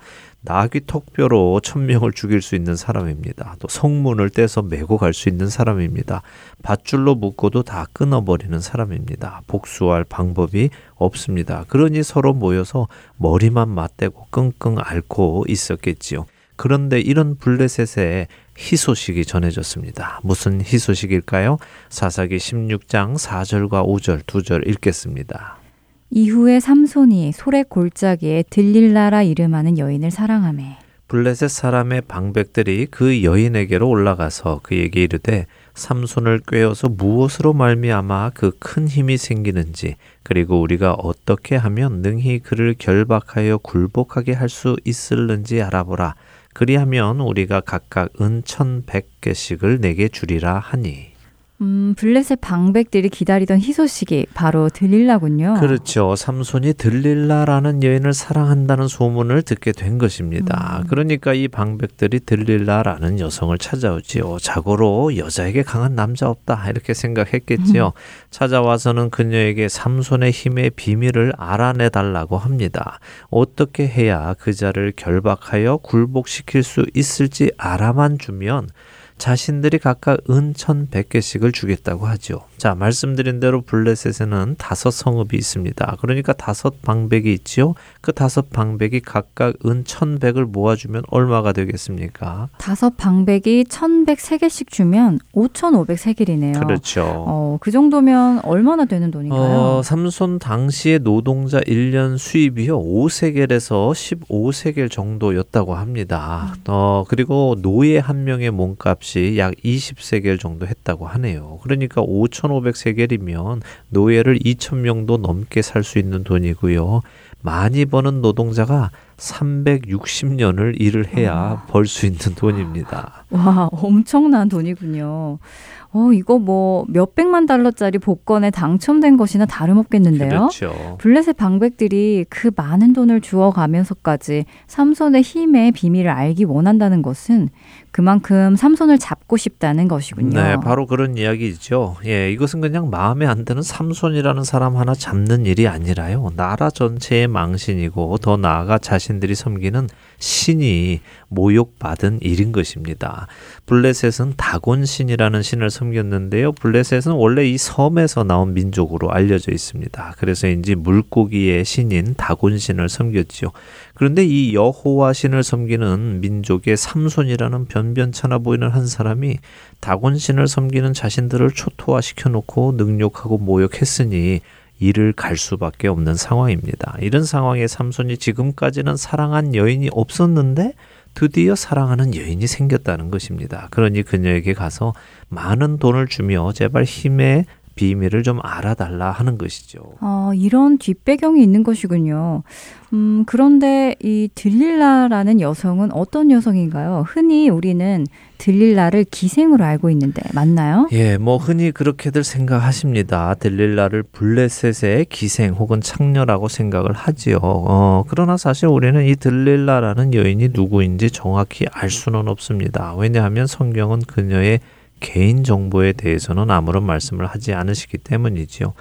나귀 턱뼈로 천명을 죽일 수 있는 사람입니다. 또 성문을 떼서 메고 갈 수 있는 사람입니다. 밧줄로 묶어도 다 끊어버리는 사람입니다. 복수할 방법이 없습니다. 그러니 서로 모여서 머리만 맞대고 끙끙 앓고 있었겠지요. 그런데 이런 블레셋에 희소식이 전해졌습니다. 무슨 희소식일까요? 사사기 16장 4절과 5절 두절 읽겠습니다. 이후에 삼손이 소래 골짜기에 들릴라라 이름하는 여인을 사랑하매 블레셋 사람의 방백들이 그 여인에게로 올라가서 그에게 이르되 삼손을 꿰어서 무엇으로 말미암아 그 큰 힘이 생기는지 그리고 우리가 어떻게 하면 능히 그를 결박하여 굴복하게 할 수 있을는지 알아보라. 그리하면 우리가 각각 은 천 백 개씩을 내게 주리라 하니 음, 블레셋 방백들이 기다리던 희소식이 바로 들릴라군요. 그렇죠. 삼손이 들릴라라는 여인을 사랑한다는 소문을 듣게 된 것입니다. 음. 그러니까 이 방백들이 들릴라라는 여성을 찾아오지요. 자고로 여자에게 강한 남자 없다 이렇게 생각했겠지요. 음. 찾아와서는 그녀에게 삼손의 힘의 비밀을 알아내 달라고 합니다. 어떻게 해야 그 자를 결박하여 굴복시킬 수 있을지 알아만 주면 자신들이 각각 은 1100개씩을 주겠다고 하죠. 자, 말씀드린 대로 블레셋에는 다섯 성읍이 있습니다. 그러니까 다섯 방백이 있지요. 그 다섯 방백이 각각 은 1100을 모아주면 얼마가 되겠습니까? 다섯 방백이 1103개씩 주면 5503길이네요. 그렇죠. 어, 그 정도면 얼마나 되는 돈인가요? 어, 삼손 당시의 노동자 1년 수입이요. 5세겔에서 15세겔 정도였다고 합니다. 어, 그리고 노예 한 명의 몸값이 약 20세겔 정도 했다고 하네요. 그러니까 5,500세겔이면 노예를 2,000명도 넘게 살 수 있는 돈이고요. 많이 버는 노동자가 360년을 일을 해야 벌 수 있는 돈입니다. 와, 엄청난 돈이군요. 어, 이거 뭐 몇백만 달러짜리 복권에 당첨된 것이나 다름없겠는데요. 그렇죠. 블레셋 방백들이 그 많은 돈을 주어가면서까지 삼손의 힘의 비밀을 알기 원한다는 것은 그만큼 삼손을 잡고 싶다는 것이군요. 네, 바로 그런 이야기죠. 예, 이것은 그냥 마음에 안 드는 삼손이라는 사람 하나 잡는 일이 아니라요. 나라 전체의 망신이고 더 나아가 자신들이 섬기는 신이 모욕받은 일인 것입니다. 블레셋은 다곤 신이라는 신을 섬겼는데요. 블레셋은 원래 이 섬에서 나온 민족으로 알려져 있습니다. 그래서인지 물고기의 신인 다곤 신을 섬겼지요. 그런데 이 여호와 신을 섬기는 민족의 삼손이라는 변변찮아 보이는 한 사람이 다곤 신을 섬기는 자신들을 초토화시켜 놓고 능욕하고 모욕했으니 이를 갈 수밖에 없는 상황입니다. 이런 상황에 삼손이 지금까지는 사랑한 여인이 없었는데 드디어 사랑하는 여인이 생겼다는 것입니다. 그러니 그녀에게 가서 많은 돈을 주며 제발 힘의 비밀을 좀 알아달라 하는 것이죠. 어, 이런 뒷배경이 있는 것이군요. 음, 그런데 이 들릴라라는 여성은 어떤 여성인가요? 흔히 우리는 들릴라를 기생으로 알고 있는데 맞나요? 예, 뭐 흔히 그렇게들 생각하십니다. 들릴라를 블레셋의 기생 혹은 창녀라고 생각을 하지요. 어, 그러나 사실 우리는 이 들릴라라는 여인이 누구인지 정확히 알 수는 없습니다. 왜냐하면 성경은 그녀의 개인 정보에 대해서는 아무런 말씀을 하지 않으시기 때문이지요.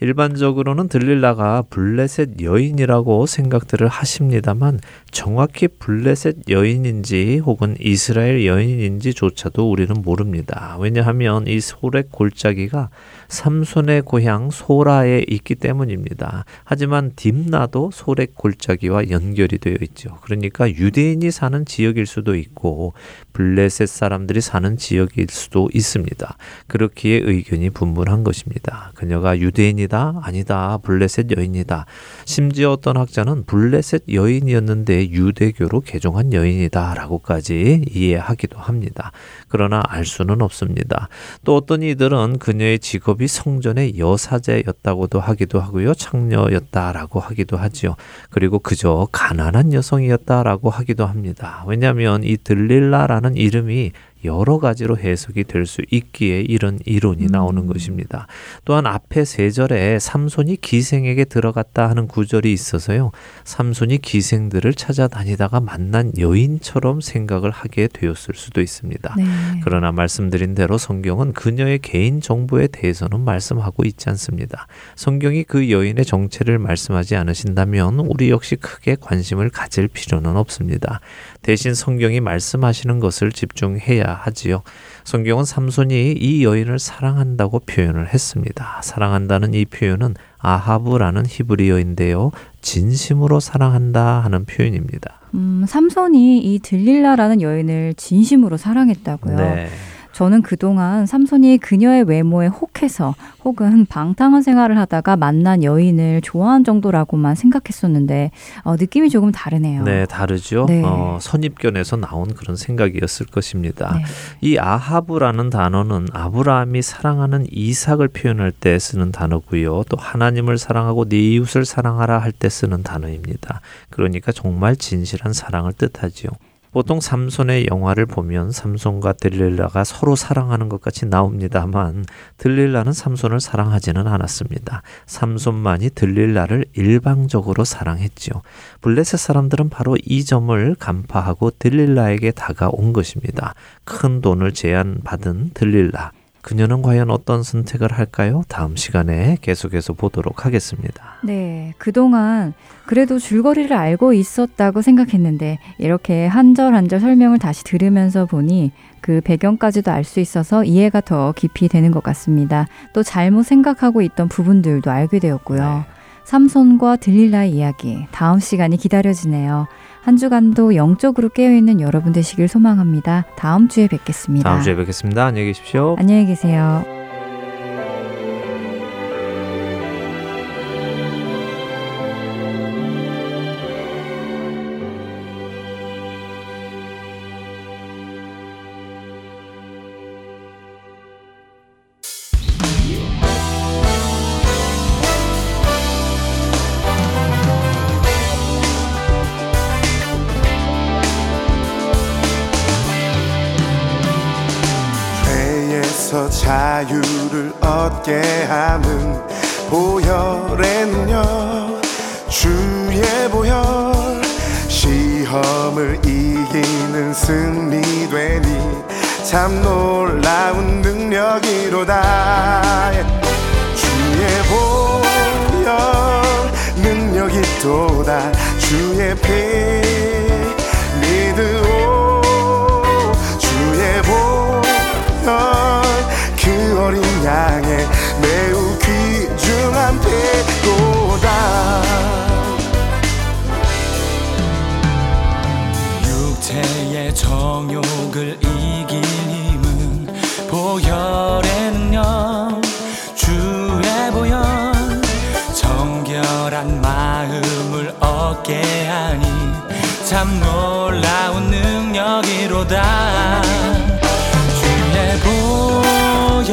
일반적으로는 들릴라가 블레셋 여인이라고 생각들을 하십니다만 정확히 블레셋 여인인지 혹은 이스라엘 여인인지조차도 우리는 모릅니다. 왜냐하면 이 소렉 골짜기가 삼손의 고향 소라에 있기 때문입니다. 하지만 딥나도 소렉 골짜기와 연결이 되어 있죠. 그러니까 유대인이 사는 지역일 수도 있고 블레셋 사람들이 사는 지역일 수도 있습니다. 그렇기에 의견이 분분한 것입니다. 그녀가 유대인이 다? 아니다. 블레셋 여인이다. 심지어 어떤 학자는 블레셋 여인이었는데 유대교로 개종한 여인이다. 라고까지 이해하기도 합니다. 그러나 알 수는 없습니다. 또 어떤 이들은 그녀의 직업이 성전의 여사제였다고도 하기도 하고요. 창녀였다라고 하기도 하지요. 그리고 그저 가난한 여성이었다라고 하기도 합니다. 왜냐하면 이 들릴라라는 이름이 여러 가지로 해석이 될 수 있기에 이런 이론이 나오는 음. 것입니다. 또한 앞에 세 절에 삼손이 기생에게 들어갔다 하는 구절이 있어서요. 삼손이 기생들을 찾아다니다가 만난 여인처럼 생각을 하게 되었을 수도 있습니다. 네. 그러나 말씀드린 대로 성경은 그녀의 개인 정보에 대해서는 말씀하고 있지 않습니다. 성경이 그 여인의 정체를 말씀하지 않으신다면 우리 역시 크게 관심을 가질 필요는 없습니다. 대신 성경이 말씀하시는 것을 집중해야 하지요. 성경은 삼손이 이 여인을 사랑한다고 표현을 했습니다. 사랑한다는 이 표현은 아하브라는 히브리어인데요. 진심으로 사랑한다 하는 표현입니다. 음, 삼손이 이 들릴라라는 여인을 진심으로 사랑했다고요. 네. 저는 그동안 삼손이 그녀의 외모에 혹해서 혹은 방탕한 생활을 하다가 만난 여인을 좋아한 정도라고만 생각했었는데 어, 느낌이 조금 다르네요. 네, 다르죠. 네. 어, 선입견에서 나온 그런 생각이었을 것입니다. 네. 이 아하브라는 단어는 아브라함이 사랑하는 이삭을 표현할 때 쓰는 단어고요. 또 하나님을 사랑하고 네 이웃을 사랑하라 할 때 쓰는 단어입니다. 그러니까 정말 진실한 사랑을 뜻하지요. 보통 삼손의 영화를 보면 삼손과 들릴라가 서로 사랑하는 것 같이 나옵니다만 들릴라는 삼손을 사랑하지는 않았습니다. 삼손만이 들릴라를 일방적으로 사랑했지요. 블레셋 사람들은 바로 이 점을 간파하고 들릴라에게 다가온 것입니다. 큰 돈을 제안받은 들릴라. 그녀는 과연 어떤 선택을 할까요? 다음 시간에 계속해서 보도록 하겠습니다. 네, 그동안 그래도 줄거리를 알고 있었다고 생각했는데 이렇게 한 절 한 절 설명을 다시 들으면서 보니 그 배경까지도 알 수 있어서 이해가 더 깊이 되는 것 같습니다. 또 잘못 생각하고 있던 부분들도 알게 되었고요. 삼손과 들릴라의 이야기 다음 시간이 기다려지네요. 한 주간도 영적으로 깨어있는 여러분 되시길 소망합니다. 다음 주에 뵙겠습니다. 다음 주에 뵙겠습니다. 안녕히 계십시오. 안녕히 계세요. 함은 보혈의 능력 주의 보혈. 시험을 이기는 승리 되니 참 놀라운 능력이로다. 주의 보혈 능력이 또다. 주의 피 정욕을 이길 힘은 보혈의 능력 주의 보혈 정결한 마음을 얻게 하니 참 놀라운 능력이로다. 주의 보혈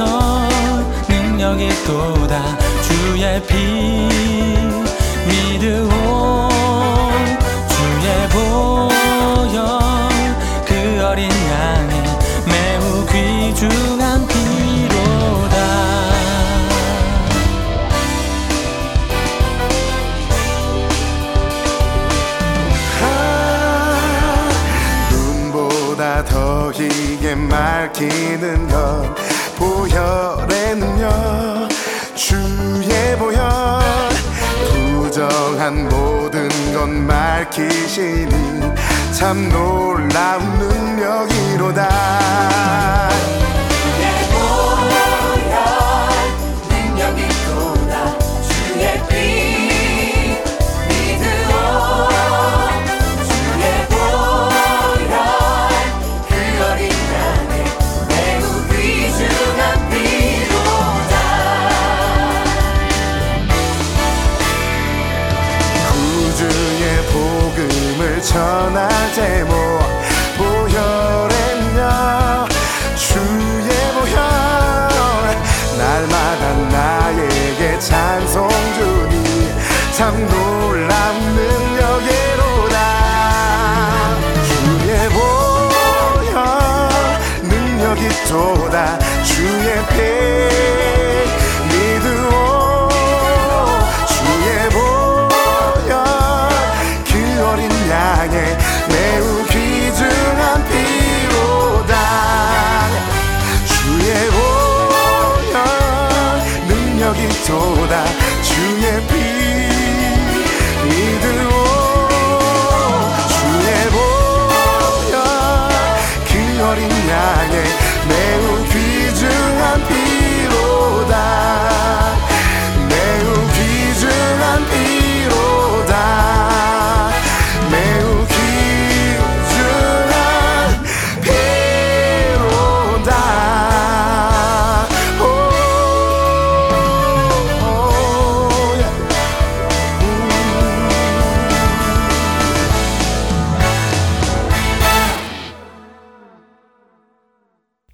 능력이 또다. 주의 피 믿으 희게 맑히는 것 보혈의 능력 주의 보혈. 부정한 모든 것 맑히시니 참 놀라운 능력이로다 복음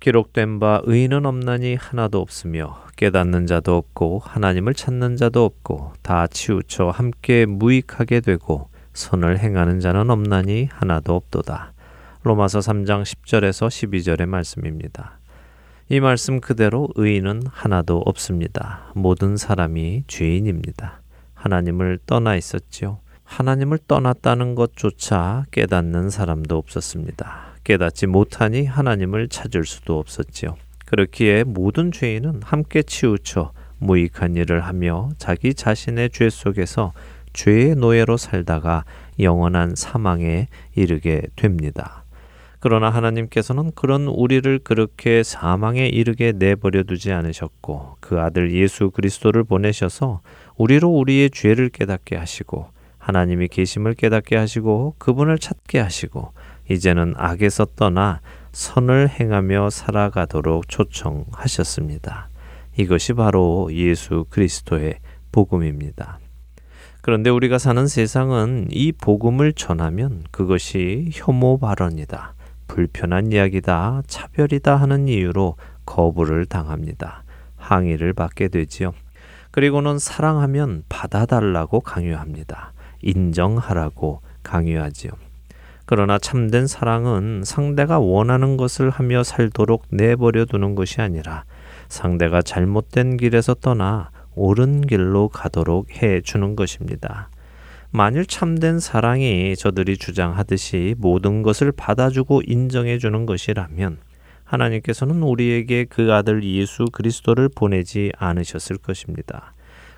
기록된 바 의인은 없나니 하나도 없으며 깨닫는 자도 없고 하나님을 찾는 자도 없고 다 치우쳐 함께 무익하게 되고 선을 행하는 자는 없나니 하나도 없도다. 로마서 3장 10절에서 12절의 말씀입니다. 이 말씀 그대로 의인은 하나도 없습니다. 모든 사람이 죄인입니다. 하나님을 떠나 있었지요. 하나님을 떠났다는 것조차 깨닫는 사람도 없었습니다. 깨닫지 못하니 하나님을 찾을 수도 없었지요. 그렇기에 모든 죄인은 함께 치우쳐 무익한 일을 하며 자기 자신의 죄 속에서 죄의 노예로 살다가 영원한 사망에 이르게 됩니다. 그러나 하나님께서는 그런 우리를 그렇게 사망에 이르게 내버려 두지 않으셨고 그 아들 예수 그리스도를 보내셔서 우리로 우리의 죄를 깨닫게 하시고 하나님이 계심을 깨닫게 하시고 그분을 찾게 하시고 이제는 악에서 떠나 선을 행하며 살아가도록 초청하셨습니다. 이것이 바로 예수 그리스도의 복음입니다. 그런데 우리가 사는 세상은 이 복음을 전하면 그것이 혐오 발언이다, 불편한 이야기다, 차별이다 하는 이유로 거부를 당합니다. 항의를 받게 되지요. 그리고는 사랑하면 받아달라고 강요합니다. 인정하라고 강요하지요. 그러나 참된 사랑은 상대가 원하는 것을 하며 살도록 내버려 두는 것이 아니라 상대가 잘못된 길에서 떠나 옳은 길로 가도록 해 주는 것입니다. 만일 참된 사랑이 저들이 주장하듯이 모든 것을 받아주고 인정해 주는 것이라면 하나님께서는 우리에게 그 아들 예수 그리스도를 보내지 않으셨을 것입니다.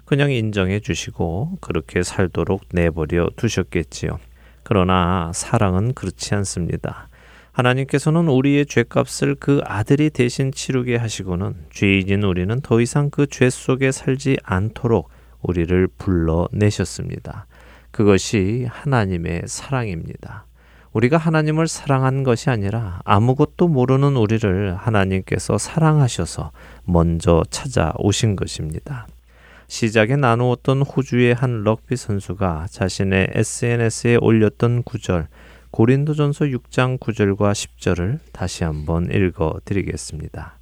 그냥 인정해 주시고 그렇게 살도록 내버려 두셨겠지요. 그러나 사랑은 그렇지 않습니다. 하나님께서는 우리의 죄값을 그 아들이 대신 치르게 하시고는 죄인인 우리는 더 이상 그 죄 속에 살지 않도록 우리를 불러내셨습니다. 그것이 하나님의 사랑입니다. 우리가 하나님을 사랑한 것이 아니라 아무것도 모르는 우리를 하나님께서 사랑하셔서 먼저 찾아오신 것입니다. 시작에 나누었던 호주의 한 럭비 선수가 자신의 SNS에 올렸던 구절 고린도전서 6장 9절과 10절을 다시 한번 읽어 드리겠습니다.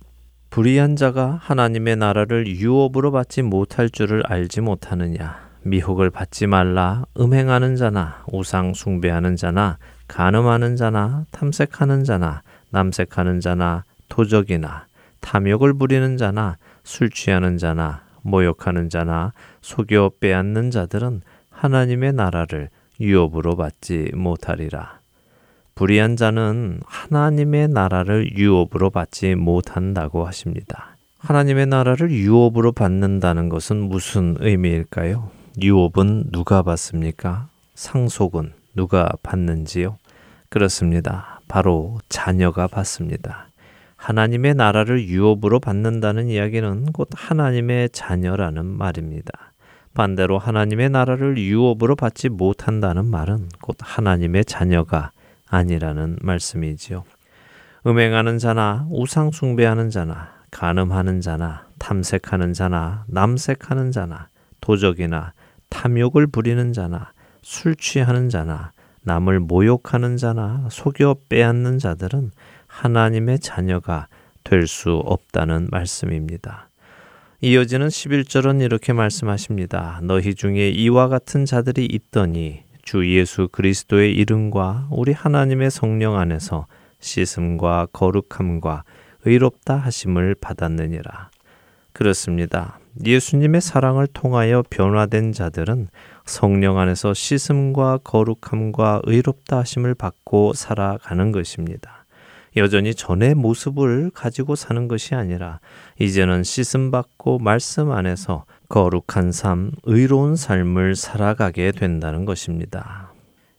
불의한 자가 하나님의 나라를 유업으로 받지 못할 줄을 알지 못하느냐 미혹을 받지 말라 음행하는 자나 우상 숭배하는 자나 간음하는 자나 탐색하는 자나 남색하는 자나 도적이나 탐욕을 부리는 자나 술 취하는 자나 모욕하는 자나 속여 빼앗는 자들은 하나님의 나라를 유업으로 받지 못하리라. 불의한 자는 하나님의 나라를 유업으로 받지 못한다고 하십니다. 하나님의 나라를 유업으로 받는다는 것은 무슨 의미일까요? 유업은 누가 받습니까? 상속은 누가 받는지요? 그렇습니다. 바로 자녀가 받습니다. 하나님의 나라를 유업으로 받는다는 이야기는 곧 하나님의 자녀라는 말입니다. 반대로 하나님의 나라를 유업으로 받지 못한다는 말은 곧 하나님의 자녀가 아니라는 말씀이지요. 음행하는 자나 우상 숭배하는 자나 간음하는 자나 탐색하는 자나 남색하는 자나 도적이나 탐욕을 부리는 자나 술 취하는 자나 남을 모욕하는 자나 속여 빼앗는 자들은 하나님의 자녀가 될 수 없다는 말씀입니다. 이어지는 11절은 이렇게 말씀하십니다. 너희 중에 이와 같은 자들이 있더니 주 예수 그리스도의 이름과 우리 하나님의 성령 안에서 씻음과 거룩함과 의롭다 하심을 받았느니라. 그렇습니다. 예수님의 사랑을 통하여 변화된 자들은 성령 안에서 씻음과 거룩함과 의롭다 하심을 받고 살아가는 것입니다. 여전히 전의 모습을 가지고 사는 것이 아니라 이제는 씻음 받고 말씀 안에서 거룩한 삶, 의로운 삶을 살아가게 된다는 것입니다.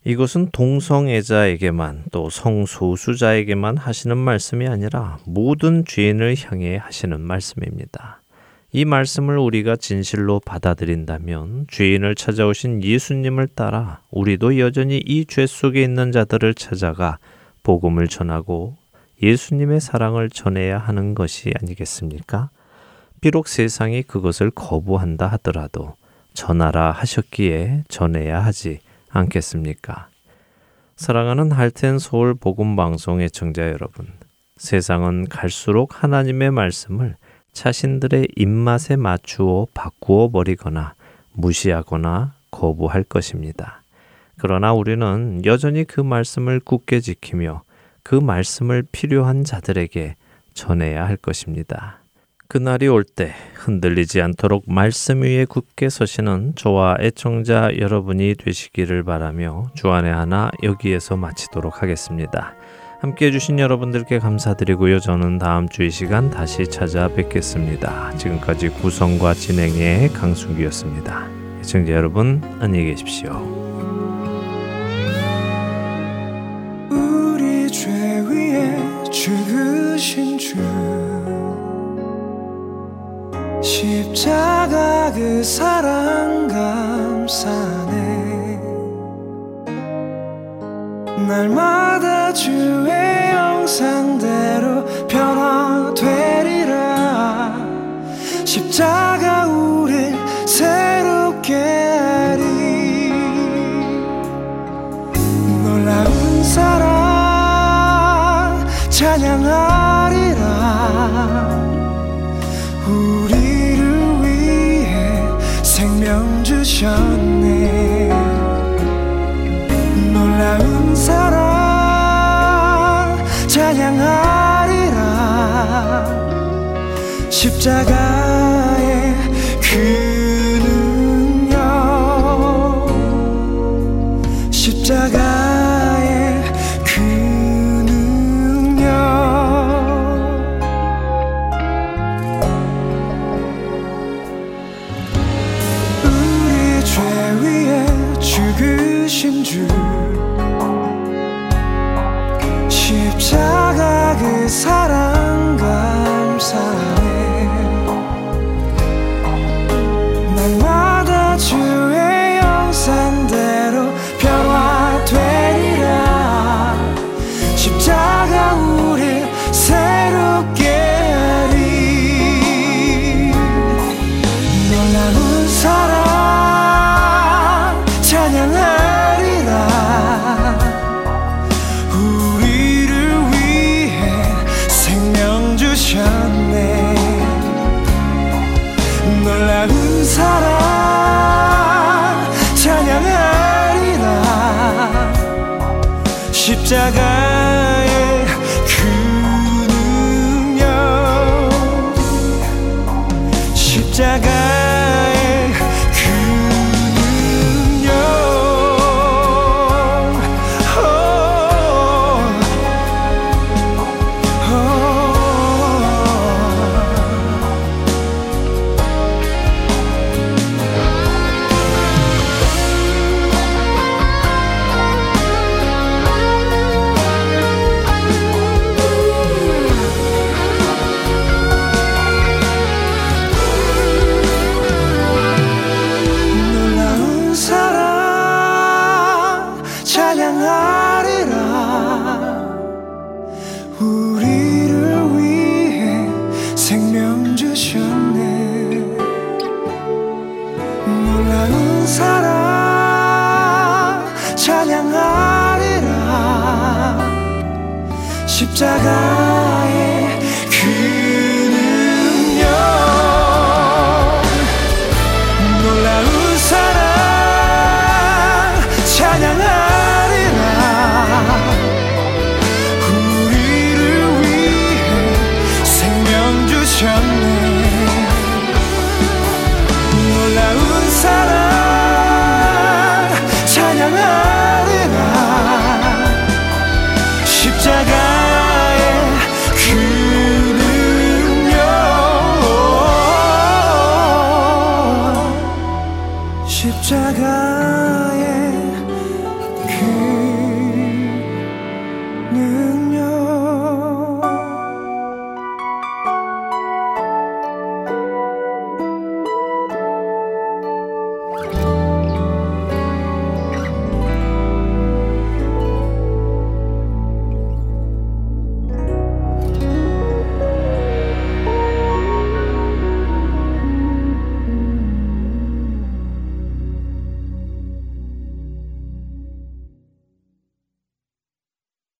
이것은 동성애자에게만 또 성소수자에게만 하시는 말씀이 아니라 모든 죄인을 향해 하시는 말씀입니다. 이 말씀을 우리가 진실로 받아들인다면 죄인을 찾아오신 예수님을 따라 우리도 여전히 이 죄 속에 있는 자들을 찾아가 복음을 전하고 예수님의 사랑을 전해야 하는 것이 아니겠습니까? 비록 세상이 그것을 거부한다 하더라도 전하라 하셨기에 전해야 하지 않겠습니까? 사랑하는 할텐 서울 복음 방송 의 청자 여러분, 세상은 갈수록 하나님의 말씀을 자신들의 입맛에 맞추어 바꾸어 버리거나 무시하거나 거부할 것입니다. 그러나 우리는 여전히 그 말씀을 굳게 지키며 그 말씀을 필요한 자들에게 전해야 할 것입니다. 그날이 올 때 흔들리지 않도록 말씀 위에 굳게 서시는 저와 애청자 여러분이 되시기를 바라며 주안의 하나 여기에서 마치도록 하겠습니다. 함께 해주신 여러분들께 감사드리고요. 저는 다음 주 이 시간 다시 찾아뵙겠습니다. 지금까지 구성과 진행의 강순기였습니다. 애청자 여러분, 안녕히 계십시오. 죽으신 주 십자가 그 사랑 감사네. 날마다 주의 영상대로 변화되리라. 십자가 우릴 새롭게 하리. 찬양하리라. 우리를 위해 생명 주셨네. 놀라운 사랑 찬양하리라. 십자가